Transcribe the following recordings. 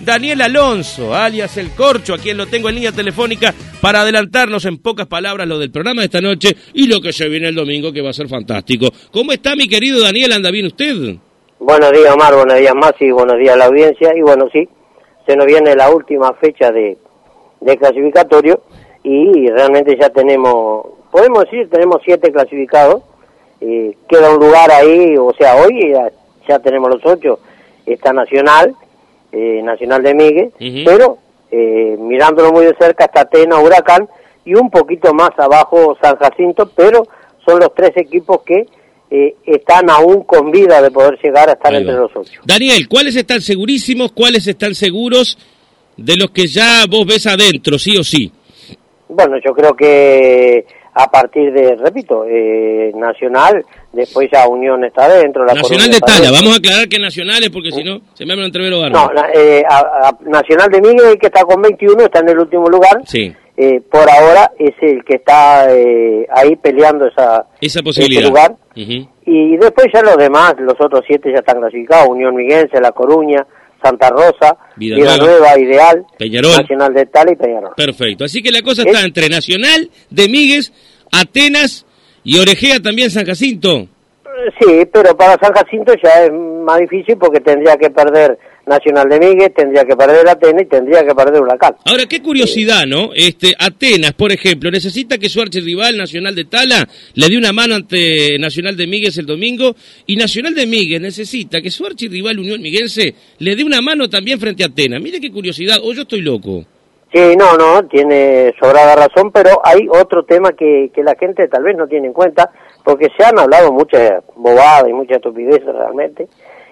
Daniel Alonso, alias El Corcho, a quien lo tengo en línea telefónica para adelantarnos en pocas palabras lo del programa de esta noche y lo que se viene el domingo, que va a ser fantástico. ¿Cómo está mi querido Daniel? ¿Anda bien usted? Buenos días, Omar, buenos días, Masi, buenos días a la audiencia. Y bueno, sí, se nos viene la última fecha de, clasificatorio y realmente ya tenemos, podemos decir, tenemos siete clasificados. Eh, queda un lugar ahí, o sea, hoy ya, ya tenemos los ocho, está Nacional, eh, Nacional de Miguel, pero eh, mirándolo muy de cerca está Atena, Huracán y un poquito más abajo San Jacinto, pero son los tres equipos que eh, están aún con vida de poder llegar a estar entre los ocho. Daniel, ¿cuáles están segurísimos, cuáles están seguros de los que ya vos ves adentro, sí o sí? Bueno, yo creo que a partir de, repito, eh, Nacional, después ya Unión está adentro. La Nacional de Tala, vamos a aclarar que Nacional es porque si no, se me hablan entre los No, eh, Nacional de Miguel, que está con 21, está en el último lugar. Sí. Eh, por ahora es el que está eh, ahí peleando esa, esa posibilidad. Ese lugar. Y después ya los demás, los otros siete ya están clasificados, Unión Miguense, La Coruña, Santa Rosa, Vida, Nueva, Ideal, Peñarol. Nacional de Tala y Peñarol. Perfecto, así que la cosa está entre Nacional, de Migues, Atenas y Orejea también San Jacinto. Sí, pero para San Jacinto ya es más difícil porque tendría que perder Nacional de Miguel, tendría que perder Atenas y tendría que perder Huracán. Ahora, qué curiosidad, ¿no? Este, Atenas, por ejemplo, necesita que su archirrival Nacional de Tala le dé una mano ante Nacional de Miguel el domingo y Nacional de Miguel necesita que su archirrival Unión Miguense le dé una mano también frente a Atenas. Mire qué curiosidad, o yo estoy loco. Sí, no, no, tiene sobrada razón, pero hay otro tema que, que la gente tal vez no tiene en cuenta, porque se han hablado muchas bobadas y muchas estupideces realmente,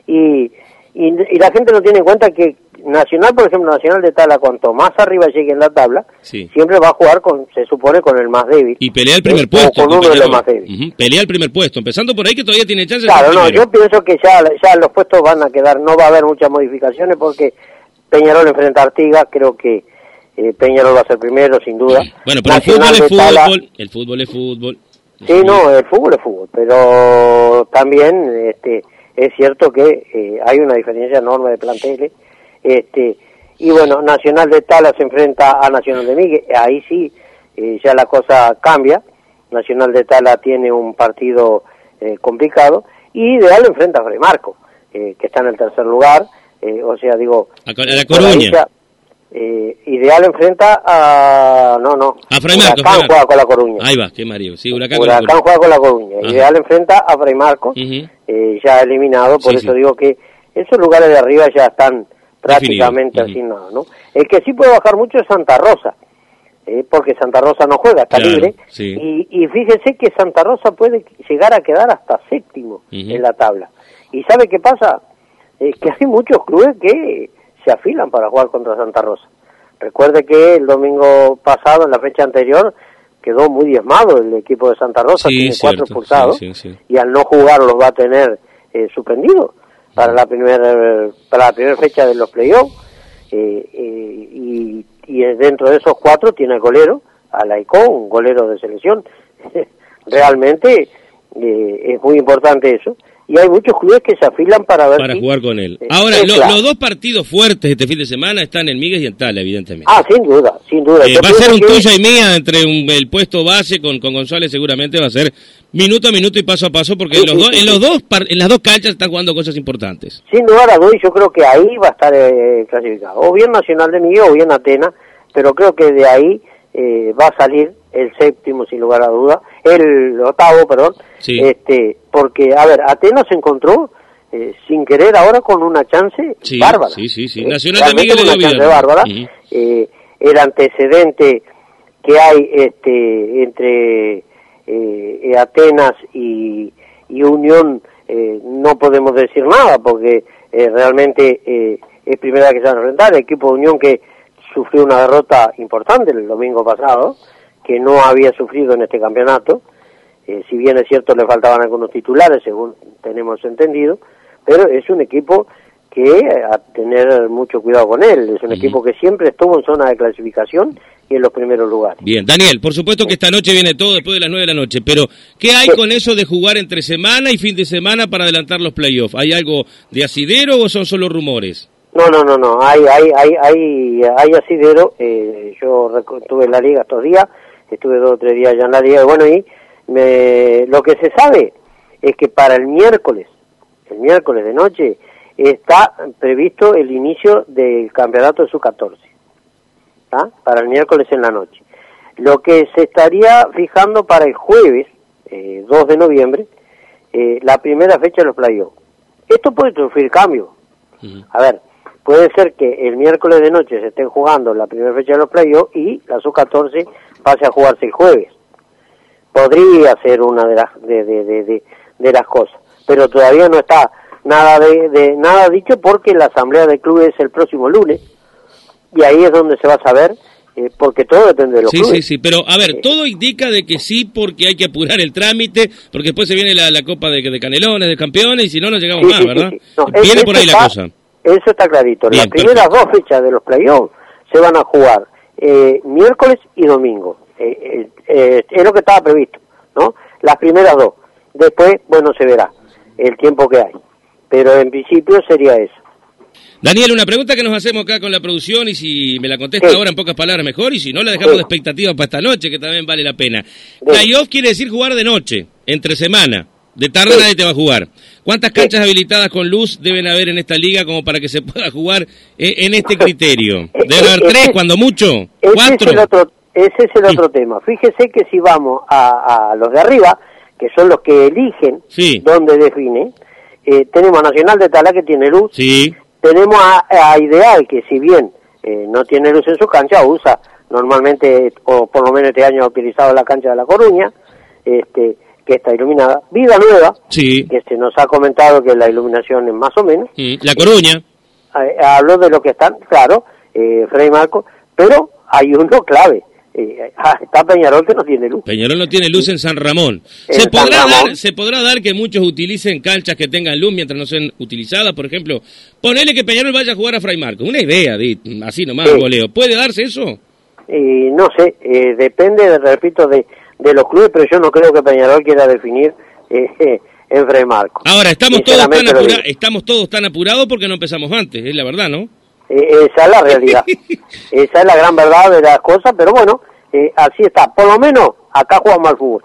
y y, la gente no tiene en cuenta que Nacional, por ejemplo, Nacional de Tala, cuanto más arriba llegue en la tabla, siempre va a jugar con, se supone, con el más débil. Y pelea el primer puesto. Con uno de los más débiles. Pelea el primer puesto, empezando por ahí que todavía tiene chance Claro, no, yo pienso que ya, ya los puestos van a quedar, no va a haber muchas modificaciones porque Peñarol enfrenta a Artigas, creo que eh, Peñarol va a ser primero, sin duda. Bueno, pero el fútbol es fútbol, el fútbol es fútbol. Sí, no, el fútbol es fútbol, pero también, este es cierto que eh, hay una diferencia enorme de planteles. Este, y bueno, Nacional de Tala se enfrenta a Nacional de Miguel, ahí sí eh, ya la cosa cambia. Nacional de Tala tiene un partido eh, complicado y Ideal enfrenta a Fray Marco, que está en el tercer lugar. o sea, digo, a, la Coruña. Ideal enfrenta a. No, no. A Fray Marco. Huracán juega con la Coruña. Ahí va, qué Mario. Sí, Huracán, juega con la Coruña. Ideal enfrenta a Fray Marco. Eh, ya eliminado, por eso digo que esos lugares de arriba ya están prácticamente asignados, ¿no? El que sí puede bajar mucho es Santa Rosa, eh, porque Santa Rosa no juega, está libre, y, y, fíjese que Santa Rosa puede llegar a quedar hasta séptimo en la tabla. ¿Y sabe qué pasa? Es que hay muchos clubes que se afilan para jugar contra Santa Rosa. Recuerde que el domingo pasado, en la fecha anterior, quedó muy diezmado el equipo de Santa Rosa, tiene cuatro expulsados y al no jugar los va a tener eh, suspendido para la primera para la primera fecha de los playoffs eh, eh, y, y, dentro de esos cuatro tiene el golero, Alaicón, un golero de selección. Realmente es muy importante eso y hay muchos clubes que se afilan para ver para jugar con él. Eh, Ahora, los dos partidos fuertes este fin de semana están en Miguel y en Tala, evidentemente. Ah, sin duda, sin duda. Eh, va a ser un tuya y mía entre el puesto base con, con González seguramente va a ser minuto a minuto y paso a paso porque en, los en los dos en las dos canchas están jugando cosas importantes. Sin duda a yo creo que ahí va a estar eh, clasificado. O bien Nacional de Miguel o bien Atenas, pero creo que de ahí va a salir el séptimo sin lugar a duda, el octavo, perdón, este, porque, a ver, Atenas se encontró eh, sin querer ahora con una chance bárbara. Sí, sí, sí. Eh, Nacional Miguel una chance bárbara. eh, el antecedente que hay este, entre eh, Atenas y, y Unión no podemos decir nada porque realmente es primera que se van a enfrentar. El equipo de Unión que sufrió una derrota importante el domingo pasado que no había sufrido en este campeonato, eh, si bien es cierto le faltaban algunos titulares, según tenemos entendido, pero es un equipo que eh, a tener mucho cuidado con él, es un equipo que siempre estuvo en zona de clasificación y en los primeros lugares. Bien, Daniel, por supuesto que esta noche viene todo después de las nueve de la noche, pero ¿qué hay con eso de jugar entre semana y fin de semana para adelantar los playoffs? ¿Hay algo de asidero o son solo rumores? No, no, no, no, hay, hay, hay, hay, hay asidero, eh, yo estuve en la liga estos días, estuve dos o tres días ya en la liga, bueno, y me, lo que se sabe es que para el miércoles, el miércoles de noche, está previsto el inicio del campeonato de su 14, ¿ah? para el miércoles en la noche. Lo que se estaría fijando para el jueves, eh, 2 de noviembre, eh, la primera fecha de los playoffs. Esto puede sufrir cambio. A ver, puede ser que el miércoles de noche se estén jugando la primera fecha de los playoffs y la sub-14 pase a jugarse el jueves. Podría ser una de las de, de, de, las cosas, pero todavía no está nada de, nada dicho porque la asamblea de clubes es el próximo lunes y ahí es donde se va a saber eh, porque todo depende de los sí, clubes. Sí, sí, pero a ver, todo indica de que sí porque hay que apurar el trámite, porque después se viene la, la Copa de, de, Canelones, de Campeones y si no, no llegamos más, ¿verdad? viene por ahí la cosa. Eso está clarito. Las primeras dos fechas de los playoffs se van a jugar eh, miércoles y domingo. Eh, eh, es lo que estaba previsto, ¿no? Las primeras dos. Después, bueno, se verá el tiempo que hay. Pero en principio sería eso. Daniel, una pregunta que nos hacemos acá con la producción y si me la contesta ahora en pocas palabras mejor y si no la dejamos de expectativa para esta noche que también vale la pena. Playoff quiere decir jugar de noche, entre semana. De tarde nadie te va a jugar. ¿Cuántas canchas habilitadas con luz deben haber en esta liga como para que se pueda jugar en este criterio? ¿Deben haber tres, cuando mucho? ¿Cuatro? Ese es el otro, ese es el otro tema. Fíjese que si vamos a, los de arriba, que son los que eligen dónde define, eh, tenemos a Nacional de Tala que tiene luz. Sí. Tenemos a, Ideal que si bien eh, no tiene luz en su cancha, usa normalmente, o por lo menos este año ha utilizado la cancha de La Coruña. Este, que está iluminada. Vida Nueva, sí. que se nos ha comentado que la iluminación es más o menos. la Coruña. Eh, hablo de lo que están, claro, eh, Freddy Marco, pero hay uno clave. Eh, ah, está Peñarol que no tiene luz. Peñarol no tiene luz en San Ramón. ¿Se, podrá Dar, ¿Se podrá dar que muchos utilicen canchas que tengan luz mientras no sean utilizadas? Por ejemplo, ponele que Peñarol vaya a jugar a Fray Marco. Una idea, así nomás, goleo. ¿Puede darse eso? no sé, depende, repito, de, de los clubes, pero yo no creo que Peñarol quiera definir eh, en Fray Marco. Ahora, estamos todos, tan estamos todos tan apurados porque no empezamos antes, es la verdad, ¿no? Eh, esa es la realidad. esa es la gran verdad de las cosas, pero bueno, eh, así está. Por lo menos acá jugamos al fútbol.